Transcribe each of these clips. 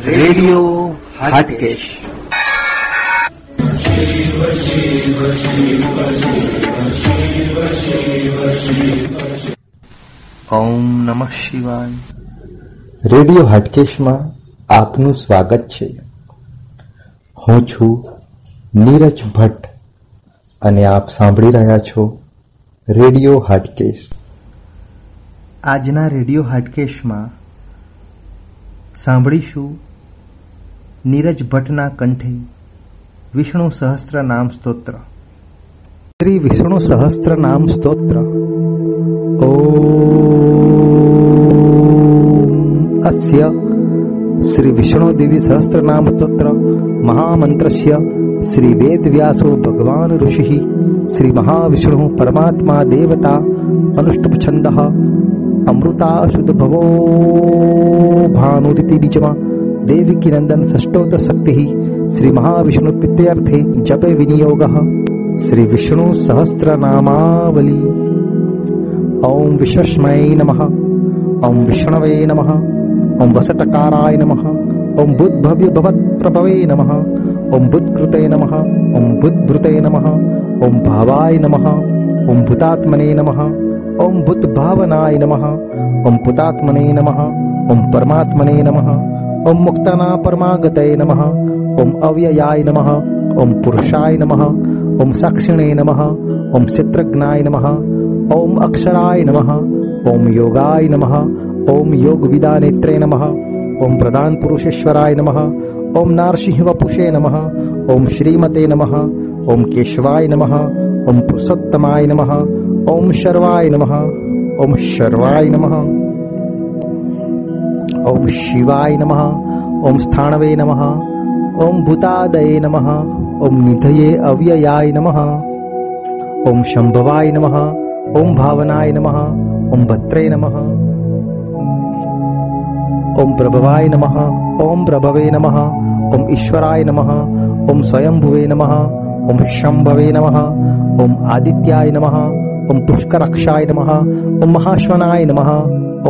Radio Hatkesh. ઓમ નમઃ શિવાય. Radio હાટકેશમાં આપનું સ્વાગત છે. હું છું નીરજ ભટ્ટ અને આપ સાંભળી રહ્યા છો રેડિયો હાટકેશ. આજના રેડિયો હાટકેશમાં સાંભળીશું નીરજ ભટ્ટના કંઠે વિષ્ણુ સહસ્ત્ર નામ સ્તોત્ર શ્રી વિષ્ણુ સહસ્ત્ર નામ સ્તોત્ર अस्य श्री विष्णुदेवी सहस्त्र नाम स्तोत्र महामंत्रस्य श्री वेद व्यासो भगवान ऋषि श्री महाविष्णु परमात्मा देवता अनुष्टुप छंद अमृता शुद्ध भवो। भानुरिति बीजमा। देवी की नंदन षष्टोत शक्ति श्री महाविष्णु प्रीत्यर्थे जपे विनियोग। श्री विष्णु सहस्त्र नामावली ओम विश्वस्मय नमः। ओम विष्णवे नमः। ओम वसटकाराय नमः। ओम बुद्भव्य भवत् प्रभवे नमः। ओम बुद्कृते नमः। ओम बुद्भृते नमः। ओम भावाय नमः। ओम भूतात्मने नमः। ओम भूत भावनाय नमः ओम पुतात्मने नमः ओम परमात्मने नमः ओम मुक्ताना परमागतये नमः ओम अव्ययाय नमः ओम पुरुषाय नमः ओम साक्षिणे नमः ओम चित्रज्ञाय नमः ओम अक्षराय नमः ओम योगाय नमः ओम योग विदा नेत्रे नमः ओम प्रधान पुरुषेश्वराय नमः ओम नारसिंह वपुषे नमः ओम श्रीमते नमः ओम केशवाय नमः ओम पुरुषोत्तमाय नमः शर्वाय नमः ओम शर्वाय नमः ओम शिवाय नमः ओम स्थाणवे नमः ओम भूतादये नमः ओम निधये अव्ययाय नमः ओम शंभवाय नमः ओम भावनाय नमः ओम भत्रे नमः ओम प्रभवाय नमः ओम प्रभवे नमः ओम ईश्वराय नमः ओम स्वयंभुवे नमः ओम शंभवे नमः ओम आदित्याय नमः ओम पुष्करक्षाय नमः ओम महाश्वनाय नमः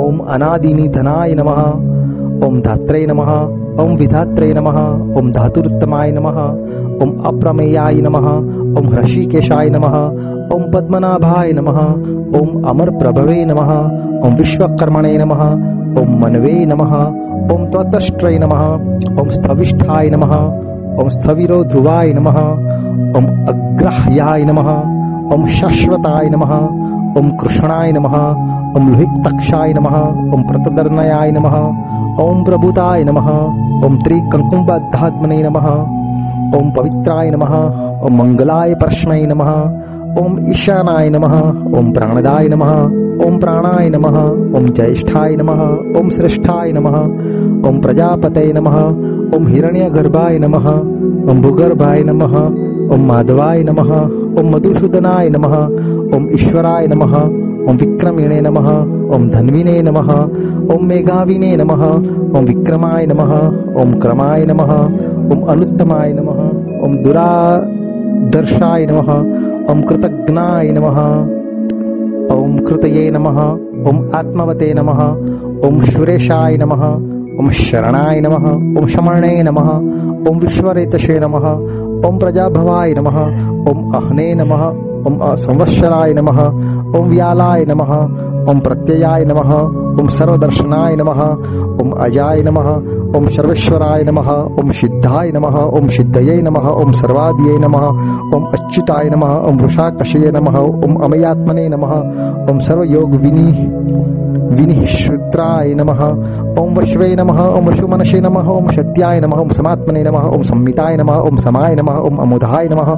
ओम अनादिनिधनाय नमः ओम धात्रे नमः ओम विधात्रे नमः ओम धातुरुत्तमाय नमः ओम अप्रमेयाय नमः ओम ऋषिकेशाय नमः ओम पद्मनाभाय नमः ओम अमर प्रभवे नमः ओम विश्वकर्मणे नमः ओम मनवे नमः ओम त्वतष्ट्रय नमः ओम स्थविष्ठाय नमः ओम स्थविरो ध्रुवाय नमः ओम अग्राह्याय नमः ओम शाश्वताय नमः ओम कृष्णाय नमः ओम लोहितक्षाय नमः ओम प्रतदर्णयाय नमः ओम प्रभुताय नमः ओम त्रिकंकुम्बद्धात्मने नमः ओम पवित्राय नमः ओम मंगलाय परस्मै नमः ओम ईशानाय नमः ओम प्राणदाय नमः ओम प्राणाय नमः ओम ज्येष्ठाय नमः ओम श्रेष्ठाय नमः ओम प्रजापतये नमः ओम हिरण्यगर्भाय नमः ओम भूगर्भाय नमः ओम माधवाय नमः ओम मधुसूदनाय नमः ओम ईश्वराय नमः ओम विक्रमिणे नमः ओम धन्विने नमः ओम मेघाविने नमः ओम विक्रमाय नमः ओम क्रमाय नमः ओम अनुत्तमाय नमः ओम दुरादर्शाय नमः ओम कृतज्ञाय नमः ओम कृतये नमः ओम आत्मवते नमः ओम सुरेशाय नमः ओम शरणाय नमः ओम शमणे नमः ओम विश्वरेतशे नमः ओम प्रजाभवाय नमः ओम अहने नमः ओम संवत्सराय नमः ओम व्यालाय नमः ओम प्रत्ययाय नमः ओम सर्वदर्शनाय नमः ओम अजाय नमः ओम सर्वेश्वराय नमः ओम सिद्धाय नमः ओम सिद्धये नमः ओम सर्वादिये नमः ओम अच्युताय नमः ओम वृषाकशये नमः ओम अमयात्मने नमः ओम सर्वयोग विनी विनिश्रुत्राय नमः ओम वश्वे नमः ओम वशुमनशे नमः ओम सत्याय नमः ओम समात्मने नमः ओम संमिताय नमः ओम समाय नमः ओम अमुधाय नमः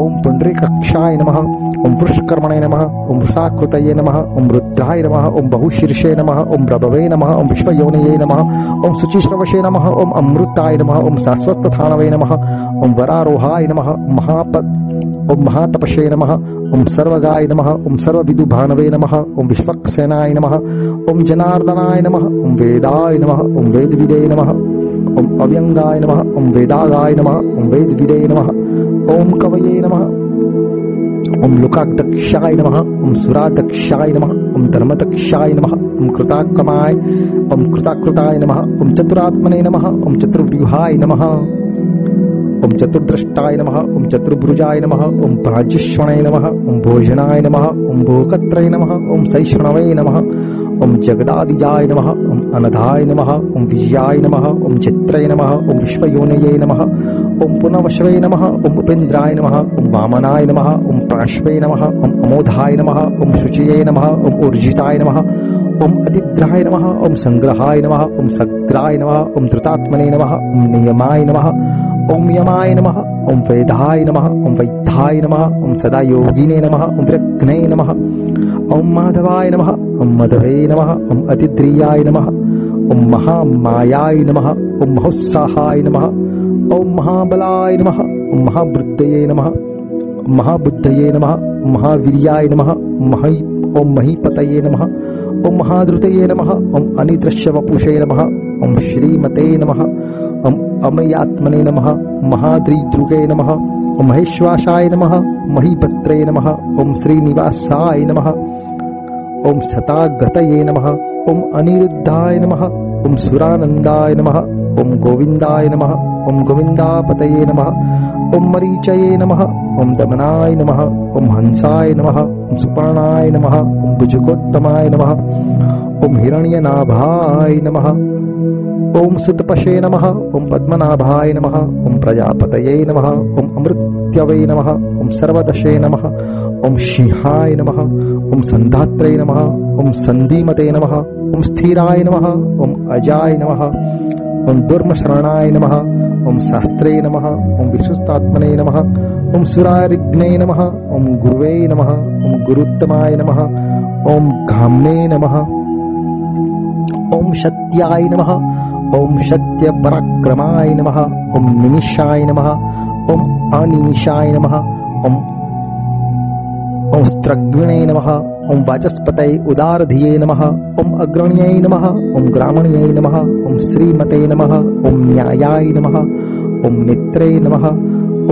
ओम पुण्डरीकक्षाय नमः ओम वृषकर्मणे नमः ओम वृषाकृतये नमः ओम रुद्राय नमः ओम बहुशीर्षे नमः ओम प्रभवे नमः ओम विश्वयोनये नमः ओम शुचिश्रवशे नमः ओम अमृताय नमः ओम शाश्वतथानवे नमः ओम वरारोहाय नमः महापद ओम महातपशे नमः ओम सर्वगाय नमः ओम सर्वविदुभानवे नमः ओम विश्वक्सेनाय नमः ओम जनार्दनाय नमः ओम वेदाय नमः ओम वेदविदे नमः ओम अव्यंगाय नमः ओम वेदागाय नमः ओम वेदविदे नमः ओम कवये नमः ओम लुकादक्षाय नमः ओम सुरादक्षाय नमः ओम धर्मदक्षाय नमः ओम कृताकमाय ओम कृताकृताय नमः ओम चतुरात्मने नमः ओम चतुर्व्यूहाय नमः ओम चतुर्द्रष्टाय नमः ओम चतुर्भुजाय नमः ओम प्राज्यश्वणाय नमः ओम भोजनाय नमः ओम भोकत्रय नमः ओम सैष्णवे नमः ओम जगदादिजाय नमः ओम अनधाय नमः ओम विजयाय नमः ओम चित्रय नमः ओम विश्वयोनये नमः ओम पुनवशवे नमः ओम उपेन्द्राय नमः ओम वामनाय नमः ओम प्राश्वे नमः ओम अमोधाय नमः ओम शुचये नमः ओम ऊर्जिताय नमः ओम अतिद्राय नमः ओम संग्रहाय नमः ओम सग्राय नमः ओम धृतात्मने नमः ओम नियमाय नमः ओम यमाय नमः ओम वेदाय नमः ओम वैद्याय नमः ओम सदा योगिने नमः ओम विरग्ने नमः ओम माधवाय नमः ओम मधवे नमः ओम अतिद्रियाय नमः ओम महामायाय नमः ओम महोत्साहाय नमः ओम महाबलाय नमः ओम महावृद्धये नमः महाबुद्धये नमः महावीर्याय नमः मही ओम महीपतये नमः ओम महाद्रुतये नमः ओम अनिदृश्य वपुषे नमः ओम श्रीमते नमः ओम अमयात्मने नमः महाद्रिद्रुगे नमः महेश्वासाय नमः महीपत्रे नमः ओम श्रीनिवासाय नमः ओम सतागतये नमः ओम अनिरुद्धाय नमः ओम सुरानन्दाय नमः ओम गोविन्दाय नमः ओम गोविन्दापतये नमः ओम मरीचये नमः ओम दमनाय नमः ओम हंसाय नमः ओम सुपर्णाय नमः ओम भुजगोत्तमाय नमः ओम हिरण्यनाभाय नमः ओम सुतपशे नम ओम पद्मनाभाय नम ओम प्रजापतये नम ओम अमृत्यवे नम ओम सर्वदशे नम ओम सिंहाय नम ओम संधात्रे नम ओम संधीमते नम ओम स्थिराय नम ओम अजाय नम ओम दुर्मशरणाय नम ओम शास्त्रे नम ओम विशुष्टात्मने नमः ओम सुरारिग्ने नमः ओम गुरुवे नमः ओम गुरुत्तमाय नमः ओम घाम्ने नमः ओम सत्याय नमः ओम सत्य पराक्रमाय नमः ओम निमिषाय नमः ओम अनिमिषाय नमः ओम स्त्रग्विणे नमः ओम वाचस्पतये उदारधिये नमः ओम अग्रण्यै नमः ओम ग्रामण्यै नमः ओम श्रीमते नमः ओम न्यायाय नमः ओम नेत्रे नमः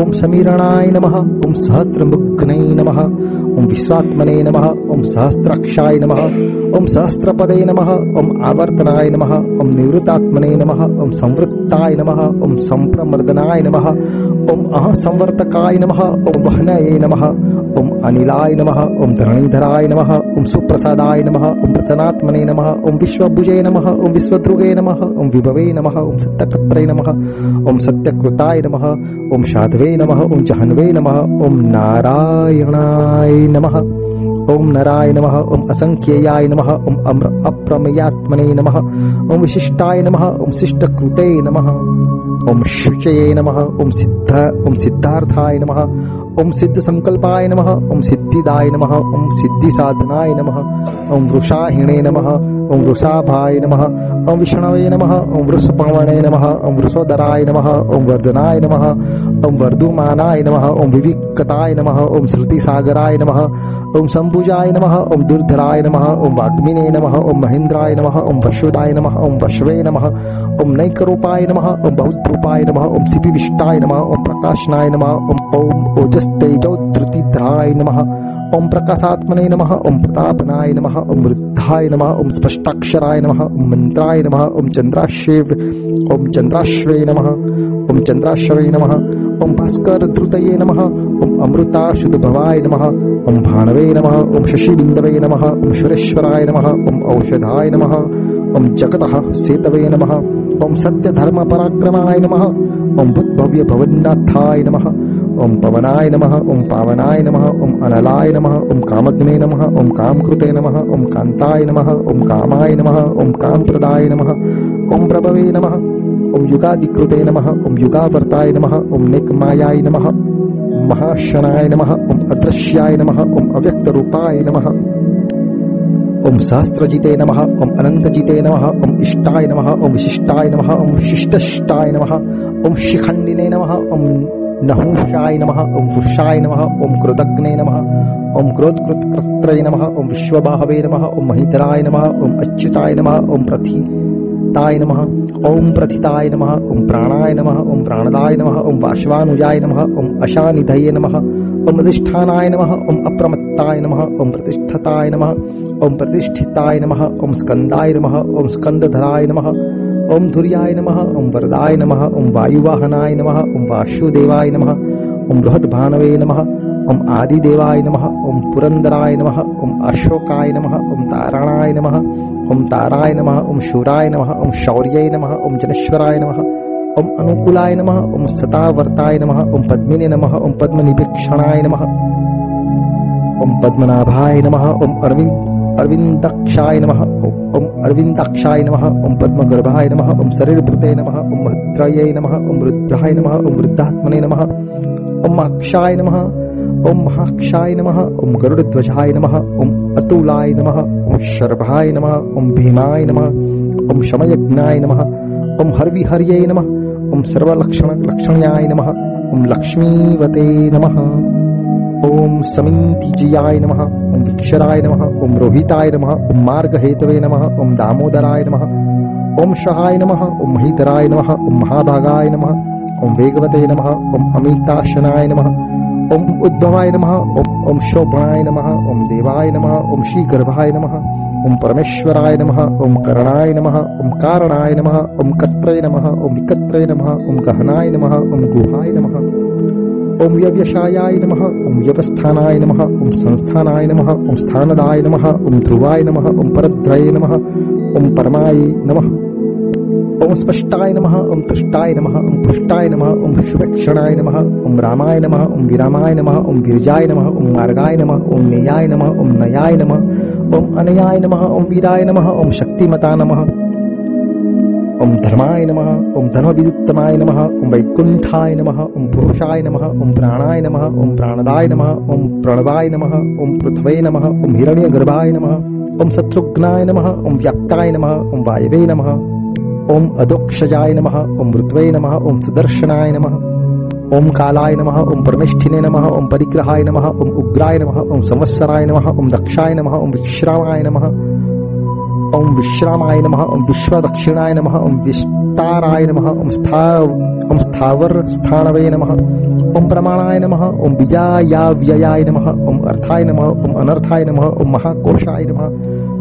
ओम समीरणाय नमः ओम सहस्रमुग्ने नमः ओम विश्वात्मने नमः ओम सहस्राक्षाय नमः ओम सहस्रपदे नमः ओम आवर्तनाय नमः ओम निवृत्तात्मने नमः ओम संवृत्ताय नमः ओम संप्रमर्दनाय नमः ओम अह संवर्तकाय नमः ओम वहनये नमः ओम अनिलाय नमः ओम धरणीधराय नमः ओम सुप्रसादाय नमः ओम प्रसन्नात्मने नमः ओम विश्वभुजे नमः ओम विश्वद्रुगे नमः ओम विभवे नमः ओम सत्यकत्रे नमः ओम सत्यकृताय नमः ओम साधवे नमः ओम जहन्वे नमः ओम नारायणाय नमः ओम नराय नमः ओम असंख्येयाय नमः ओम अम्र अप्रमेयात्मने नमः ओम विशिष्टाय नमः ओम शिष्टकृते नमः ओम शुचये नमः ओम सिद्ध ओम सिद्धार्थाय नमः ओम सिद्ध संकल्पाय नमः ओम सिद्धिदाय नमः ओम सिद्धि साधनाय नमः ओम वृषाहिणे नमः ओम वृषाभाय नमः ओम विष्णवे नमः ओम वृषपवणे नमः ओम वृषोदराय नमः ओम वर्धनाय नमः ओम वर्धुमानाय नमः ओम विविक्ताय नमः ओम श्रुतिसागराय नमः ओम संभुजाय नमः ओम दुर्धराय नमः ओम वाग्मिने नमः ओम महेन्द्राय नमः ओम वशुदाय नमः ओम वशवे नमः ओम नैकरूपाय नमः ओम बहुद्रूपाय नमः ओम सिपिविष्टाय नमः ओम प्रकाशनाय नमः ओम ओम ओजस्तेजोधृतिधराय नमः ओम प्रकाशात्मने नमः ओम प्रतापनाय नमः ओम वृद्धाय नमः ओम स्पष्टाक्षराय नमः ओम मंत्राय नमः ओम चंद्राश्वेव ओम चंद्राश्वे नमः ओम चंद्राश्वे नमः ओम भास्कर धृतये नमः ओम अमृता शुद्धभवाय नमः ओम भाणवे नमः ओम शशिबिन्दवे नमः ओम सुरेश्वराय नमः ओम औषधाय नमः ओम जगतः सेतवे नमः ओम सत्य धर्म पराक्रमाय नमः ओम भूतभव्य भवन्नाथाय नमः ओम पवनाय नमः ओम पावनाय नमः ओम अनलाय नमः ओम कामग्ने नमः ओम कामकृते नमः ओम कान्ताय नमः ओम कामाय नमः ओम कामप्रदाय नमः ओम प्रभवे नमः ओम युगादिकृते नमः ओम युगावर्ताय नमः ओम नेकमायाय नमः महाशनाय नमः ओम अदृश्याय नमः ओम अव्यक्तरूपाय नमः ओम सहस्त्रजिते नमः ओम अनन्तजिते नमः ओम इष्टाय नमः ओम विशिष्टाय नमः ओम शिष्टष्टाय नमः ओम शिखण्डिने नमः ओम नहुषाय नमः ओम वृषाय नमः ओम क्रोधग्ने नमः ओम क्रोधकृतक्रत्रय नमः ओम विश्वबाहवे नमः ओम महितराय नमः ओम अच्युताय नमः ओम प्रथिताय नमः ओम प्रथिताय नमः ओम प्राणाय नमः ओम प्राणदाय नमः ओम वाश्वानुजाय नमः ओम अशानिधये नमः ओम अधिष्ठानाय नमः ओम अप्रमत्ताय नमः ओम प्रतिष्ठताय नमः ओम प्रतिष्ठिताय नमः ओम स्कंदाय नमः ओम स्कंदधराय नमः ओम धुर्याय नमः ओम वरदाय नमः ओम वायुवाहनाय नमः ओम वासुदेवाय नमः ओम बृहद्भानवे नमः ओम आदिदेवाय नमः ओम पुरंदराय नमः ओम अशोकाय नमः ओम ताराणाय नमः ओम ताराय नमः ओम शूराय नमः ओम शौर्याय नमः ओम जनेश्वराय नमः ओम अनुकूलाय नमः ओम सतावर्ताय नमः ओम पद्मिने नमः ओम पद्मनिभीक्षणाय नमः ओम पद्मनाभाय नमः ओम अरविंद अरविंदाक्षाय नमः ओम अरविंदाक्षाय नमः ओम पद्मगर्भाय नमः ओम शरीरभृते नमः ओम महत्राय नमः ओम रुद्राय नमः ओम वृद्धात्मने नमः ओम अक्षाय नमः ओम महाक्षाय नमः ओम गरुड़ध्वजाय नमः ओम अतुलाय नमः ओम शर्भाय नमः ओम भीमाय नमः ओम शमयज्ञाय नमः ओम हर्विहर्ये नमः ओम सर्वलक्षण लक्षण्याय नमः ओम लक्ष्मीवते नमः ओम समितिजयाय नमः ओम विक्षराय नमः ओम रोहिताय नमः ओम मार्गहेतवे नमः ओम दामोदराय नमः ओम सहाय नमः ओम महितराय नमः ओम महाभागाय नमः ओम वेगवते नमः ओम अमिताशनाय नमः ओम उद्भवाय नमः ओम ओम शोभनाय नमः ओम देवाय नमः ओम श्रीगर्भाय नमः ओम परमेश्वराय नमः ओम करणाय नमः ओम कारणाय नमः ओम कस्त्रय नमः ओम विकत्रय नमः ओम गहनाय नमः ओम गुहाय नमः ओम व्यवसायाय नमः ओम व्यवस्थानाय नमः ओम संस्थानाय नमः ओम स्थानदाय नमः ओम ध्रुवाय नमः ओम परद्रये नमः ओम परमाय नमः ओम स्पष्टाय नमः ओम तुष्टाय नमः ओम पुष्टाय नमः ओम शुभक्षणाय नमः ओम रामाय नमः ओम विरामाय नमः ओम विरजाय नमः ओम मार्गाय नमः ओम नेयाय नमः ओम नयाय नमः ओम अनयाय नमः ओम वीराय नमः ओम शक्तिमता नमः ओम धर्माय नमः ओम धर्मविदुत्तमाय नमः ओम वैकुंठाय नमः ओम पुरुषाय नमः ओम प्राणाय नमः ओम प्राणदाय नमः ओम प्रणवाय नमः ओम पृथ्वे नमः ओम हिरण्यगर्भाय नमः ओम शत्रुघ्नाय नमः ओम व्याप्ताय नमः ओम वायवे नमः ओम अदोक्षजाय नमः ओम ऋत्वे नमः ओम सुदर्शनाय नमः ओम कालाय नमः ओम परमेष्ठिने नमः ओम परिग्रहाय नमः ओम उग्राय नमः ओम संवत्सराय नमः ओम दक्षाय नमः ओम विश्रामाय नमः ओम विश्रामाय नमः ओम विश्वदक्षिणाय नमः ओम विस्ताराय नमः ओम स्था ओम स्थावर स्थानवे नमः ओम प्रमाणाय नमः ओम बीजायाव्ययाय नमः ओम अर्थाय नमः ओम अनर्थाय नमः ओम महाकोशाय नमः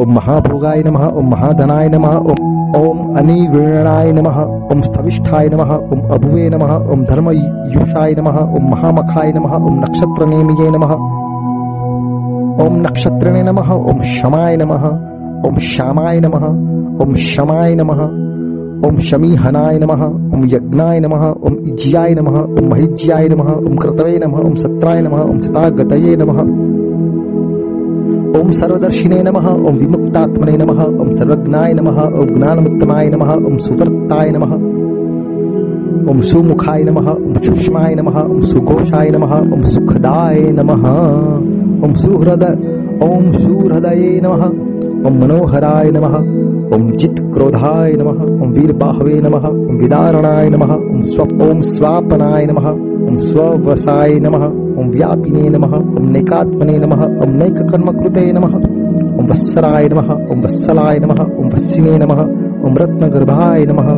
ओम महाभोगाय नमः ओम महाधनाय नमः ओम अनिवीणाय नमः ओम स्थविष्ठाय नमः ओम अभुवे नमः ओम धर्मयुषाय नमः ओम महामखाय नमः ओम नक्षत्रनेमिये नमः ओम नक्षत्रिणे नमः ओम शमाय नमः ओम श्यामाय नमः ओम शमाय नमः ओम शमीहनाय नमः ओम यज्ञाय नमः ओम इज्याय नमः ओम महिज्याय नमः ओम कृतवे नमः ओम सत्राय नमः ओम सतागतये नमः ओम सर्वदर्शिने नमः ओम विमुक्तात्मने नमः ओम सर्वज्ञाय नमः ओम ज्ञानमुत्तमाय नमः ओम सुवर्ताय नमः ओम सुमुखाय नमः ओम सुष्माय नमः ओम सुघोषाय नमः ओम सुखदाय नमः ओम सुहृद ओम सुहृदये नमः ओम मनोहराय नमः ओम जित क्रोधाय नमः ओम वीरबाहवे नमः ओम विदारणाय नमः ओम स्व ओम स्वापनाय नमः ओम स्ववसाय नमः ओम व्यापिने नमः ओम नैकात्मने नमः ओम नैककर्मकृते नमः ओम वत्सराय नमः ओम वत्सलाय नमः ओम वत्सिने नमः ओम रत्नगर्भाय नमः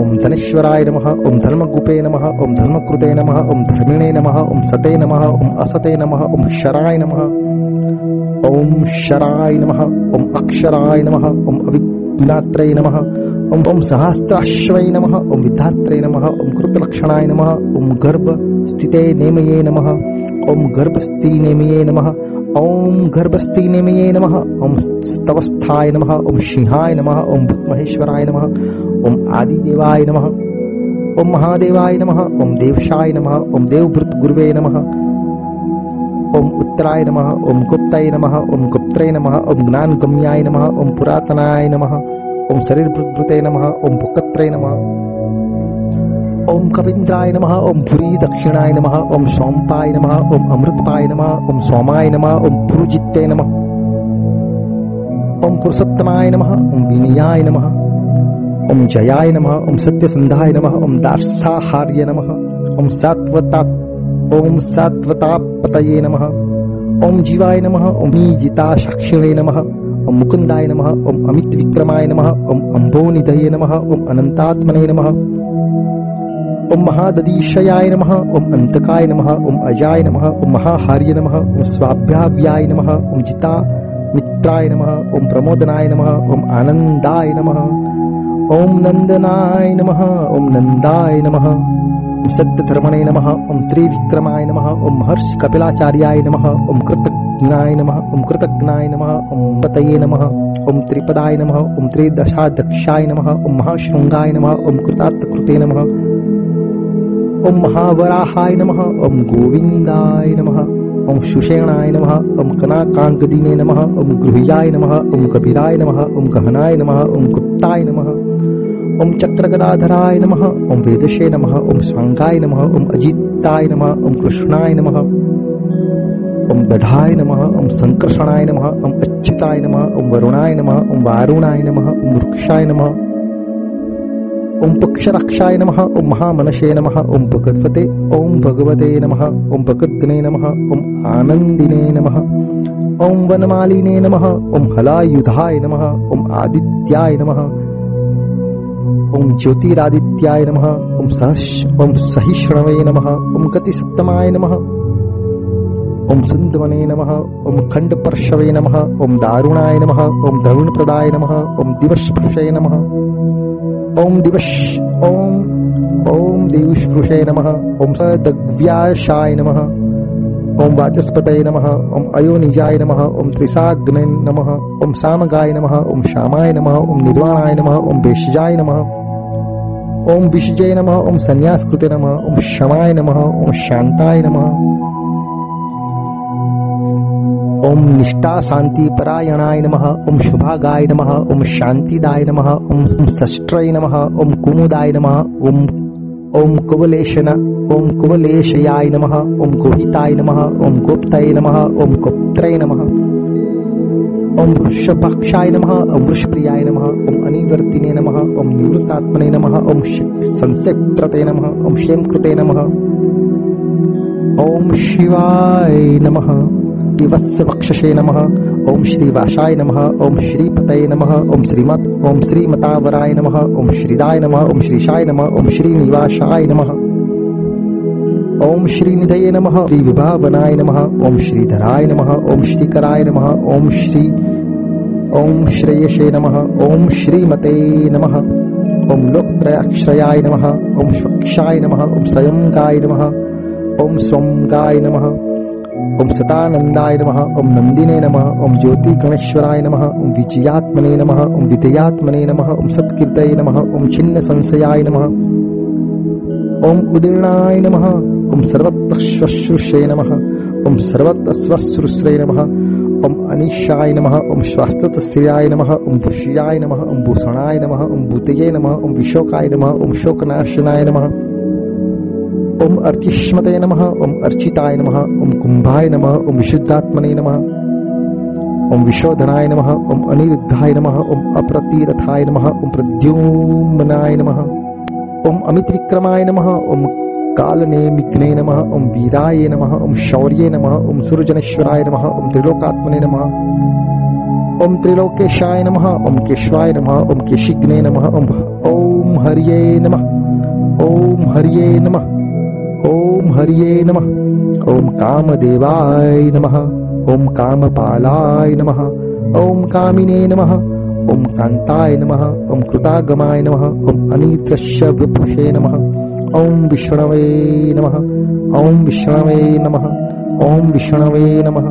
ओम धनेश्वराय नमः ओम धर्मगुपे नमः ओम धर्मकृते नमः ओम धर्मिणे नमः ओम सते नमः ओम असते नमः ओम शराय नमः ओम शराय नमः ओम अक्षराय नमः ओम अविज्ञात्रे नमः ओम ओम सहस्राश्वय नमः ओम विधात्रे नमः ओम कृतलक्षणाय नमः ओम गर्भ स्थिते नेमये नमः ओम गर्भस्थि नेमये नमः ओम गर्भस्थि नेमये नमः ओम स्तवस्थाय नमः ओम सिंहाय नमः ओम महेश्वराय नमः ओम आदिदेवाय नमः ओम महादेवाय नमः ओम देवशाय नमः ओम देवभृत गुरुवे नमः ओम उत्तराय नमः ओम गुप्ताय नमः ओम गुप्त्रे नमः ओम ज्ञानगम्याय नमः ओम पुरातनाय नमः ओम शरीरभृते नमः ओम भुकत्रे नमः ओम कवीन्द्राय नमः ओम भूरी दक्षिणाय नमः ओम सोमपाय नमः ओम अमृतपाय नमः ओम सोमाय नमः ओम पुरुजित्ते नमः ओम पुरुषोत्तमाय नमः ओम विनयाय नमः ओम जयाय नमः ओम सत्यसंधाय नमः ओम दार्साहार्य नमः ओम सात्वता ओम सात्वतापतये नमः ओम जीवाय नमः ओम जिता साक्षिणे नमः ओम मुकुंदाय नमः ओम अमित विक्रमाय नमः ओम अम्बोनिधये नमः ओम अनंतात्मने नमः ओम महाददीशयाय नमः ओम अंतकाय नमः ओम अजाय नमः ओम महाहार्य नमः ओम स्वाभ्याव्याय नमः ओम जिता मित्राय नमः ओम प्रमोदनाय नमः ओम आनंदाय नमः ओम नंदनाय नमः ओम नंदाय नमः ओम सत्यधर्मणे नमः ओम त्रिविक्रमाय नमः ओम महर्ष कपिलाचार्याय नमः ओम कृतज्ञाय नमः ओम कृतज्ञाय नमः ओम पतये नमः ओम त्रिपदाय नमः ओम त्रिदशाध्यक्षाय नमः ओम महाशृंगाय नमः ओम कृतार्थकृते नमः ओम महावराहाय नमः ओम गोविंदाय नमः ओम सुषेणाय नमः ओम कनाकांगदीने नमः ओम गृह्याय नमः ओम कबीराय नमः ओम गहनाय नमः ओम गुप्ताय नमः ॐ चक्रगदाधराय नमः ॐ वेदशे नमः ॐ स्वाङ्गाय नमः ॐ अजिताय नमः ॐ कृष्णाय नमः ॐ दढाय नमः ॐ सङ्कर्षणाय नमः ॐ अच्युताय नमः ॐ वरुणाय नमः ॐ वारुणाय नमः ॐ वृक्षाय नमः ॐ पक्षरक्षाय नमः ॐ महामनशे नमः ॐ भगवते ॐ भगवते नमः ॐ भकृत्ने नमः ॐ आनन्दिने नमः ॐ वनमालिने नमः ॐ हलायुधाय नमः ॐ आदित्याय नमः ओम ज्योतिरादित्याय नमः ओम सहश ओम सहिष्णवे नमः ओम गतिसप्तमाय नमः ओम सुंदवने नमः ओम खंडपर्शवे नमः ओम दारुणाय नमः ओम द्रविणप्रदाय नमः ओम दिवस्पृशे नमः ओम दिवश ओम ओम देवस्पृशे नमः ओम सदग्व्याशाय नमः ओम वाचस्पतये नमः ओम अयोनिजाय नमः ओम त्रिसाग्ने नमः ओम सामगाय नमः ओम श्यामाय नमः ओम निर्वाणाय नमः ओम वेशजाय नमः ओम विषजय नमः ओम संन्यासकृते नमः ओम क्षमाय नमः ओम शांताय नमः ओम निष्ठा शांति परायणाय नमः ओम शुभागाय नमः ओम शांतिदाय नमः ओम षष्ट्रय नमः ओम कुमुदाय नमः ओम ओम कुवलेशन ओम कुवलेशयाय नमः, ओम कुहिताय नमः, ओम गुप्तये नमः, ओम गुप्त्रय नमः। ओम वृषपक्षाय नमः, ओम वृषप्रियाय नमः, ओम अनिवर्तिने नमः, ओम निवृत्तात्मने नमः, ओम संसेत्रते नमः, ओम क्षेमकृते नमः। ओम शिवाय नमः। वत्सवक्षसे नमः ओम श्री वासाय नमः ओम श्रीपतये नमः ओम श्रीमत ओम श्रीमतावराय नमः ओम श्रीदाय नमः ओम श्रीशाय नमः ओम श्रीनिवासाय नमः ओम श्रीनिधये नमः श्री विभावनाय नमः ओम श्रीधराय नमः ओम श्रीकराय नमः ओम श्री ओम श्रेयसे नमः ओम श्रीमते नमः ओम लोकत्रयाक्षयाय नमः ओम स्वक्षाय नमः ओम स्वयंगाय नमः ओम स्वंगाय नमः ओम सतानंदाय नमः ओम नंदिने नमः ओम ज्योति गणेश्वराय नमः ओम विजयात्मने नमः ओम विदयात्मने नमः ओम सत्कीर्तये नमः ओम छिन्न संशयाय नमः ओम उदीर्णाय नमः ओम सर्वत्र नमः ओम सर्वत्र नमः ओम अनिशाय नमः ओम स्वास्थ्यस्त्रियाय नमः ओम भूषियाय नमः ओम भूषणाय नमः ओम भूतये नमः ओम विशोकाय नमः ओम शोकनाशनाय नमः ओम अर्चिष्मते नमः ओम अर्चिताय नमः ओम कुंभाय नमः ओम विशुद्धात्मने नमः ओम विशोधनाय नमः ओम अनिरुद्धाय नमः ओम अप्रतिरथाय नमः ओम प्रद्युम्नाय नमः ओम अमित विक्रमाय नमः ओम कालनेमिग्ने नमः ओम वीराय नमः ओम शौर्ये नमः ओम सुरजनेश्वराय नमः ओम त्रिलोकात्मने नमः ओम त्रिलोकेशाय नमः ओम केशवाय नमः ओम केशिग्ने नमः ओम ओम हरिये नमः ओम हरिये नमः ओम हरिये नमः ओम कामदेवाय नमः ओम कामपालाय नमः ओम कामिने नमः ओम कांताय नमः ओम कृतागमाय नमः ओम अनित्रश्य विपुषे नमः ओम विष्णवे नमः ओम विष्णवे नमः ओम विष्णवे नमः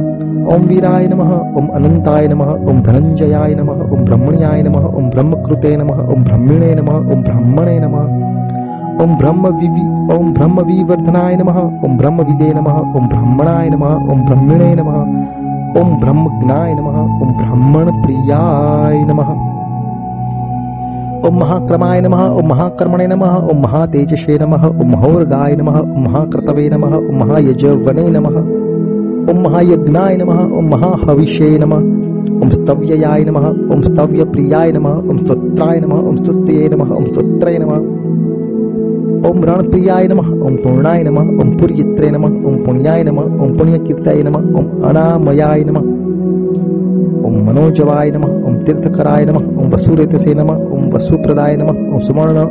ओम वीराय नमः ओम अनंताय नमः ओम धनंजयाय नमः ओम ब्रह्मण्याय नमः ओम ब्रह्मकृते नमः ओम ब्रह्मणे नमः ओम ब्राह्मणे नमः ओम ब्रह्म विवि ओम ब्रह्म विवर्धनाय नमः ओम ब्रह्म विदे नमः ओम ब्रह्मणाय नमः ओम ब्रह्मणे नमः ओम ब्रह्मज्ञाय नमः ओम ब्राह्मण प्रियाय नमः ओम महाक्रमाय नमः ओम महाकर्मणे नमः ओम महातेजसे नमः ओम महोर्गाय नमः ओम महाकृतवे नमः ओम महायजवने नमः ओम महायज्ञाय नमः ओम महाहविषे नमः ओम स्तव्ययाय नमः ओम स्तव्यप्रियाय नमः ओम स्तोत्राय नमः ओम स्तुत्ये नमः ओम स्तोत्रय नमः ओम रणप्रियाय नमः ओम पूर्णाय नमः ओम पुर्यित्रे नमः ओम पुण्याय नमः ओम पुण्यकीर्ताय नमः ओम अनामयाय नमः ओम मनोजवाय नमः ओम तीर्थकराय नमः ओम वसुरेतसे नमः ओम वसुप्रदाय नमः ओम सुवर्ण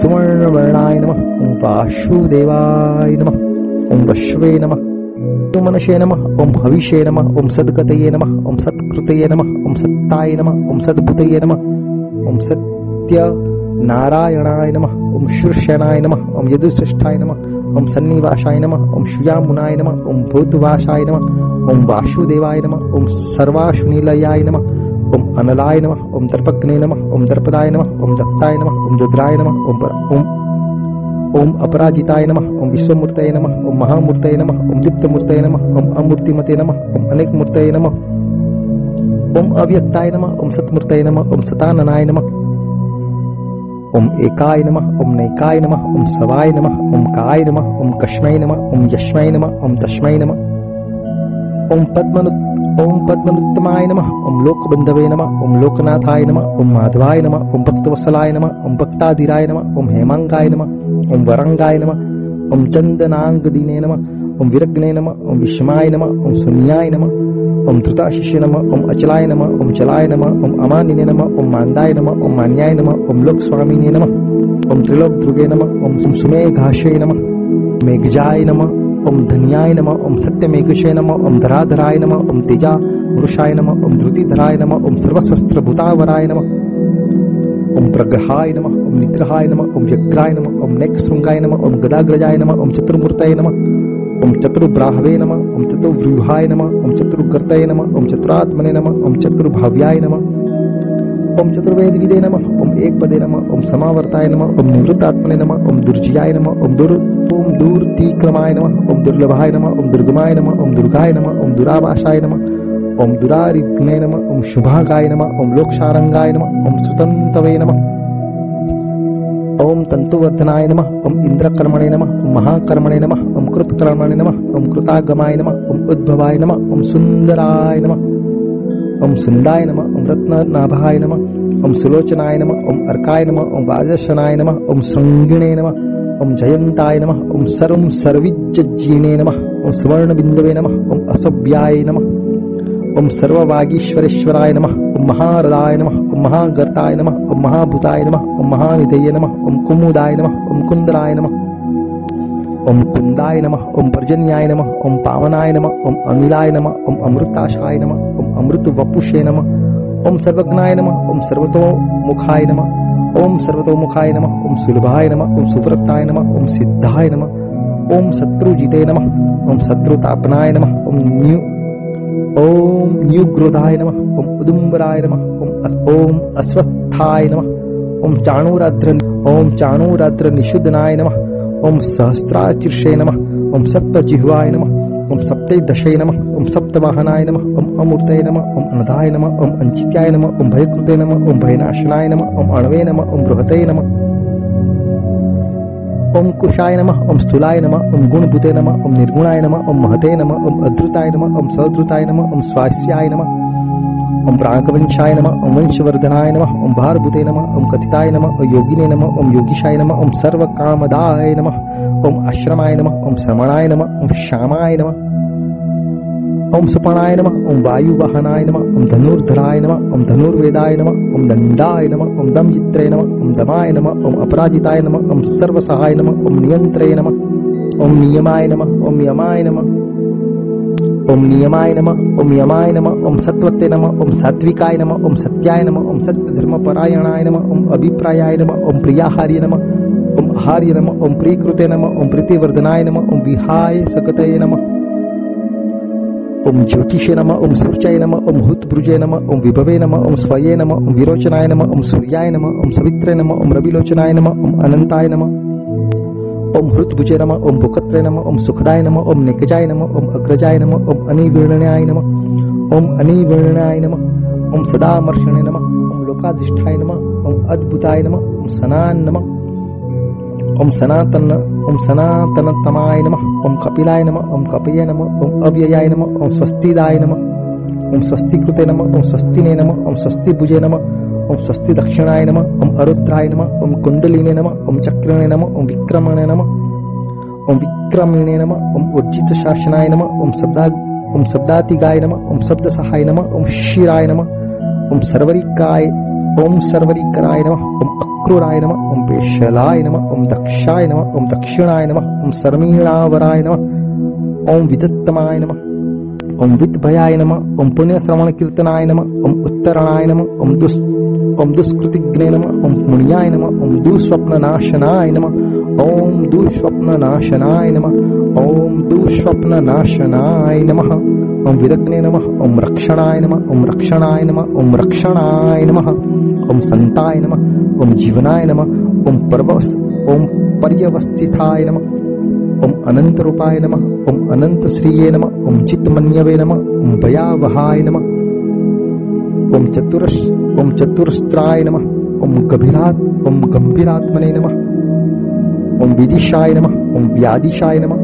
सुवर्णवर्णाय नमः ॐ वासुदेवाय नमः ॐ वश्वे नमः ॐ मनशे नमः ॐ हविषे नमः ॐ सद्गतये नमः ॐ सत्कृतये नमः ॐ सत्ताय नमः ॐ सद्भुतये नमः ॐ सत्य नारायणाय नमः ॐ शीर्षणाय नमः ॐ यदुश्रेष्ठाय नमः ॐ सन्निवासाय नमः ॐ शुयामुनाय नमः ॐ भूतवासाय नमः ॐ वासुदेवाय नमः ॐ सर्वाशुनिलयाय नमः ॐ अनलाय नमः ॐ दर्पग्ने नमः ॐ दर्पदाय नमः ॐ दत्ताय नमः ॐ रुद्राय नमः ॐ ॐ ॐ अपराजिताय नमः ॐ विश्वमूर्तये नमः ॐ महामूर्तये नमः ॐ दीप्तमूर्तये नमः ॐ अमूर्तिमते नमः ॐ अनेकमूर्तये नमः ॐ अव्यक्ताय नमः ॐ सत्मूर्तये नमः ॐ सताननाय नमः ॐ एकाय नमः ॐ नैकाय नमः ॐ सवाय नमः ॐ काय नमः ॐ कष्मै नमः ॐ यश्मै नमः ॐ तस्मै नमः ॐ पद्मनु ॐ पद्मनुत्तमाय नमः ॐ लोकबन्धवे नमः ॐ लोकनाथाय नमः ॐ माधवाय नमः ॐ भक्तवत्सलाय नमः ॐ भक्ताधिराय नमः ॐ हेमाङ्गाय नमः ॐ वरङ्गाय नमः ॐ चन्दनाङ्गदीने नमः ॐ विरग्ने नमः ॐ विषमाय नमः ॐ शून्याय नमः ॐ धृताशिष्य नमः ॐ अचलाय नमः ॐ चलाय नमः ॐ अमानिने नमः ॐ मान्दाय नमः ॐ मान्याय नमः ॐ लोकस्वामिने नमः ॐ त्रिलोकध्रुगे नमः ॐ सुमेघाशे नमः मेघजाय नमः ॐ धन्याय नमः ॐ सत्यमेघशे नमः ॐ धराधराय नमः ॐ तेजा पुरुषाय नमः ॐ धृतिधराय नमः ॐ सर्वशस्त्रभूतावराय नमः ॐ प्रग्रहाय नमः ॐ निग्रहाय नमः ॐ व्यग्राय नमः ॐ नेकशृङ्गाय नमः ॐ गदाग्रजाय नमः ॐ चतुर्मूर्तये नमः ॐ चतुर्ब्राह्वे नमः ॐ चतुर्व्यूहाय नमः ॐ चतुर्गर्तये नमः ॐ चतुरात्मने नमः ॐ चतुर्भाव्याय नमः ॐ चतुर्वेदविदे नमः ॐ एकपदे नमः ॐ समावर्ताय नमः ॐ निवृत्तात्मने नमः ॐ दुर्जयाय नमः ॐ दुर् ॐ दूर्तीक्रमाय नमः ॐ दुर्लभाय नम ॐ दुर्गमाय नम ॐ दुर्गाय नम ॐ दुरावासाय नम ॐ दुरारिग्ने नम ॐ शुभागाय नमः ॐ लोकसारङ्गाय नमः ॐ सुतन्तवे नमः ॐ तन्तुवर्धनाय नमः ॐ इन्द्रकर्मणे नमः ॐ महाकर्मणे नमः ॐ कृतकर्मणे नमः ॐ कृतागमाय नमः ॐ उद्भवाय नमः ॐ सुन्दराय नमः ॐ सुन्दाय नमः ॐ रत्ननाभाय नमः ॐ सुलोचनाय नमः ॐ अर्काय नमः ॐ वाजशनाय नमः ॐ शृङ्गिणे नमः ॐ जयन्ताय नमः ॐ सर्वं सर्विज्जीणे नमः ॐ सुवर्णबिन्दवे नमः ॐ असभ्याय नमः ॐ सर्ववागीश्वरेश्वराय नमः ॐ महारदाय नमः ॐ महागर्ताय नमः ॐ महाभूताय नमः ॐ महानिधये नमः ॐ कुमुदाय नमः ॐ कुन्दराय नमः ॐ कुन्दाय नमः ॐ पर्जन्याय नमः ॐ पावनाय नमः ॐ अनिलाय नमः ॐ अमृताशाय नमः ॐ अमृतवपुषे नमः ॐ सर्वज्ञाय नमः ॐ सर्वतोमुखाय नमः ॐ सर्वतोमुखाय नमः ॐ सुलभाय नमः ॐ सुव्रताय नमः ॐ सिद्धाय नमः ॐ शत्रुजिते नमः ॐ शत्रुतापनाय नमः ॐ न्यू ॐ न्यूग्रोधाय नमः ॐ उदुम्बराय नमः ॐ अस् ॐ अस्वस्थाय नमः ॐ चाणूराद्र ॐ चाणूराद्र निषुद्धनाय नमः ॐ सहस्राचीर्षे नमः ॐ सप्तजिह्वाय नमः ॐ सप्तदशे नमः ॐ सप्तवाहनाय नमः ॐ अमूर्तये नमः ॐ अनदाय नमः ॐ अञ्चित्याय नमः ॐ भयकृते नमः ॐ भयनाशनाय नमः ॐ अणवे नमः ॐ बृहते नमः ॐ कुशाय नमः ओम स्थूलाय नमः ओम गुणभूते नमः ओम निर्गुणाय नमः ओम महते नमः ओम अद्रुताय नमः ओम सद्रुताय नमः ओम स्वास्याय नमः ओम प्राकवंशाय नमः ओम वंशवर्धनाय नमः ओम भारभूते नमः ओम कथिताय नमः ओम योगिने नमः ओम योगीशाय नमः ओम सर्वकामदाय नमः ओम आश्रमाय नमः ओम श्रमणाय नमः ओम श्यामाय नमः ॐ सुपणाय नमः ॐ वायुवाहनाय नमः ॐ धनुर्धराय नमः ॐ धनुर्वेदाय नमः ॐ दण्डाय नमः ॐ दमजित्रे नमः ॐ दमाय नमः ॐ अपराजिताय नमः ॐ सर्वसहाय नमः ॐ नियन्त्रे नमः ॐ नियमाय नमः ॐ यमाय नमः ॐ नियमाय नमः ॐ यमाय नमः ॐ सत्वते नमः ॐ सात्विकाय नमः ॐ सत्याय नमः ॐ सत्यधर्मपरायणाय नमः ॐ अभिप्रायाय नमः ॐ प्रियाहार्य नमः ॐ आहार्य नमः ॐ प्रियकृते नमः ॐ प्रीतिवर्धनाय नमः ॐ विहाय सकतये नमः ॐ ज्योतिषे नमः ॐ सूर्याय नमः ॐ हुतभुजे नमः ॐ विभवे नमः ॐ स्वये नमः ॐ विरोचनाय नमः ॐ सूर्याय नमः ॐ सवित्रे नमः ॐ रविलोचनाय नमः ॐ अनन्ताय नमः ॐ हृतभुजे नमः ॐ भुकत्रे नमः ॐ सुखदाय नमः ॐ निकजाय नमः ॐ अग्रजाय नमः ॐ अनिवीर्णाय नमः ॐ अनिवीर्णाय नमः ॐ सदामर्षणे नमः ॐ लोकाधिष्ठाय नमः ॐ अद्भुताय नमः ॐ सनान् नमः ॐ सनातन ॐ सनातनतमाय नमः ॐ कपिलाय नमः ॐ कपये नमः ॐ अव्ययाय नमः ॐ स्वस्तिदाय नमः ॐ स्वस्तिकृते नमः ॐ स्वस्तिने नमः ॐ स्वस्तिभुजे नमः ॐ स्वस्ति दक्षिणाय नमः ॐ अरुद्राय नमः ॐ कुण्डलिने नमः ॐ चक्रणे नमः ॐ विक्रमणे नमः ॐ विक्रमिणे नमः ॐ उर्जितशासनाय नमः ॐ शब्दा ॐ शब्दातिगाय नमः ॐ शब्दसहाय नमः ॐ शिशिराय नमः ॐ सर्वरिकाय ഓം സർവരിക്കനായ നമ ഓം അക്രൂരായ നമ ഓം പേശലായ നമ ഓം ദക്ഷായ നമ ഓം ദക്ഷിണായ നമ ഓം സർമീണാവരായ നമ ഓം വിദത്തമായ നമ ഓം വിദ്ഭയായ നമ ഓം പുണ്യശ്രവണ കീർത്തനായ നമ ഓം ഉത്തരണായ നമ ഓം ദുസ് ഓം ദുസ്കൃതിജ്ഞേ നമ ഓം പുണ്യായ നമ ഓം ദുസ്വപ്നനാശനായ നമ ഓം ദുസ്വപ്നനാശനായ നമ ഓം ദുസ്വപ്നനാശനായ നമ ओम नाशनाय नमः ओम रक्षणाय नमः ओम रक्षणाय नमः ओम रक्षणाय नमः ओम संताय नमः ओम जीवनाय नमः ओम परवस ओम पर्यवस्थिताय नमः ओम अनंत रूपाय नमः ओम अनंत श्रीये नमः ओम चित्तमन्यवे नमः ओम भयावहाय नमः ओम चतुरश ओम चतुरस्त्राय नमः ओम गभीरात ओम गंभीरात्मने नमः ओम विदिशाय नमः ओम व्यादिशाय नमः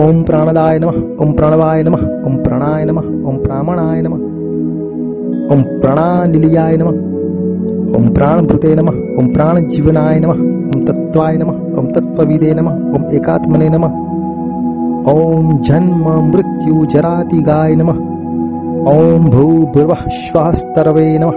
ഓം പ്രാണദായ നമ ഓം പ്രണവായ നമ ഓം പ്രണായ നമ ഓം പ്രാമണായ നമ ഓം പ്രണാഞ്ജലിയായ നമ ഓം പ്രാണഭൃതേ നമ ഓം പ്രാണജീവനായ നമ ഓം തത്വായ നമ ഓം തത്വവിദേ നമ ഓം ഏകാത്മനെ നമ ഓം ജന്മ മൃത്യു ജരാതികായ നമ ഓം ഭൂഭുവ ശ്വാസ്തരവേ നമ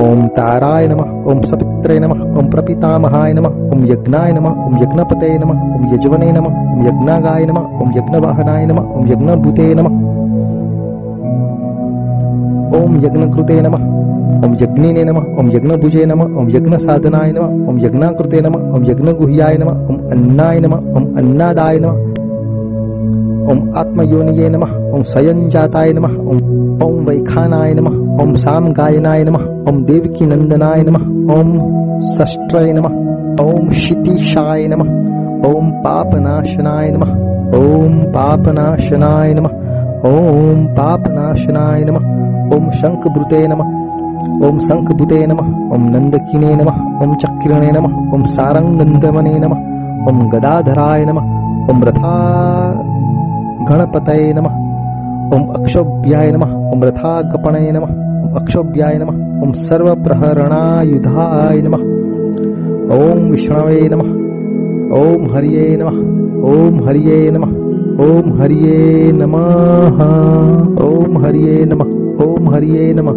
ഓം താരായ നമ ഓം സപിത്രേ നമ ओम प्रपितामहाय नमः ओम यज्ञाय नमः ओम यज्ञपते नमः ओम यजवने नमः ओम यज्ञागाय नमः ओम यज्ञवाहनाय नमः ओम यज्ञभूते नमः ओम यज्ञकृते नमः ओम यज्ञिने नमः ओम यज्ञभुजे नमः ओम यज्ञसाधनाय नमः ओम यज्ञकृते नमः ओम यज्ञगुह्याय नमः ओम अन्नाय नमः ओम अन्नादाय नमः ओम आत्मयोनिये नमः ओम स्वयंजाताय नमः ओम ओम वैखानाय नमः ओम साम गायनाय नमः ओम देवकी नंदनाय नमः ओम षष्ट्रय नमः ओम क्षितिशाय नमः ओम पापनाशनाय नमः ओम पापनाशनाय नमः ओम पापनाशनाय नमः ओम शंखभृते नमः ओम शंखभूते नमः ओम नंदकिने नमः ओम चक्रिणे नमः ओम सारंगंदमने नमः ओम गदाधराय नमः ओम रथा गणपतये नमः ओम अक्षोभ्याय नमः ओम रथाकपणे नमः ओम अक्षोभ्याय नमः ओम सर्वप्रहरणायुधाय नमः ओम विष्णवे नमः ओम हरिये नमः ओम हरिये नमः ओम हरिये नमः ओम हरिये नमः ओम हरिये नमः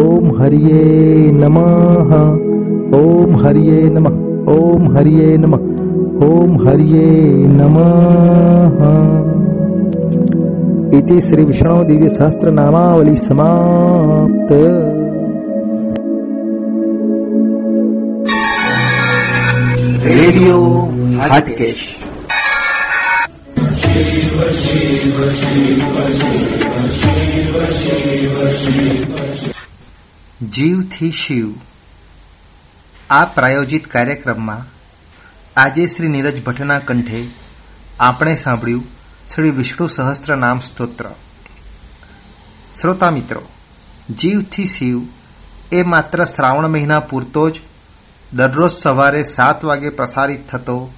ओम हरिये नमः ओम हरिये नमः ओम हरिये नमः ओम हरिये नमः इति श्री विष्णु दिव्य सहस्त्र नामावली समाप्त रेडियो हटकेश જીવથી શિવ આ પ્રાયોજિત કાર્યક્રમમાં આજે શ્રી નીરજ ભટ્ટના કંઠે આપણે સાંભળ્યું શ્રી વિષ્ણુ સહસ્ત્ર નામ સ્તોત્ર. શ્રોતા મિત્રો, જીવથી શિવ એ માત્ર શ્રાવણ મહિના પૂરતો જ દરરોજ સવારે સાત વાગે પ્રસારિત થતો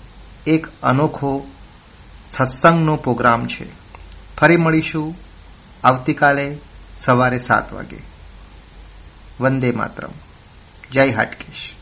એક અનોખો સત્સંગનો પ્રોગ્રામ છે. ફરી મળીશું આવતીકાલે સવારે સાત વાગે. વંદે માતરમ. જય હાટકેશ.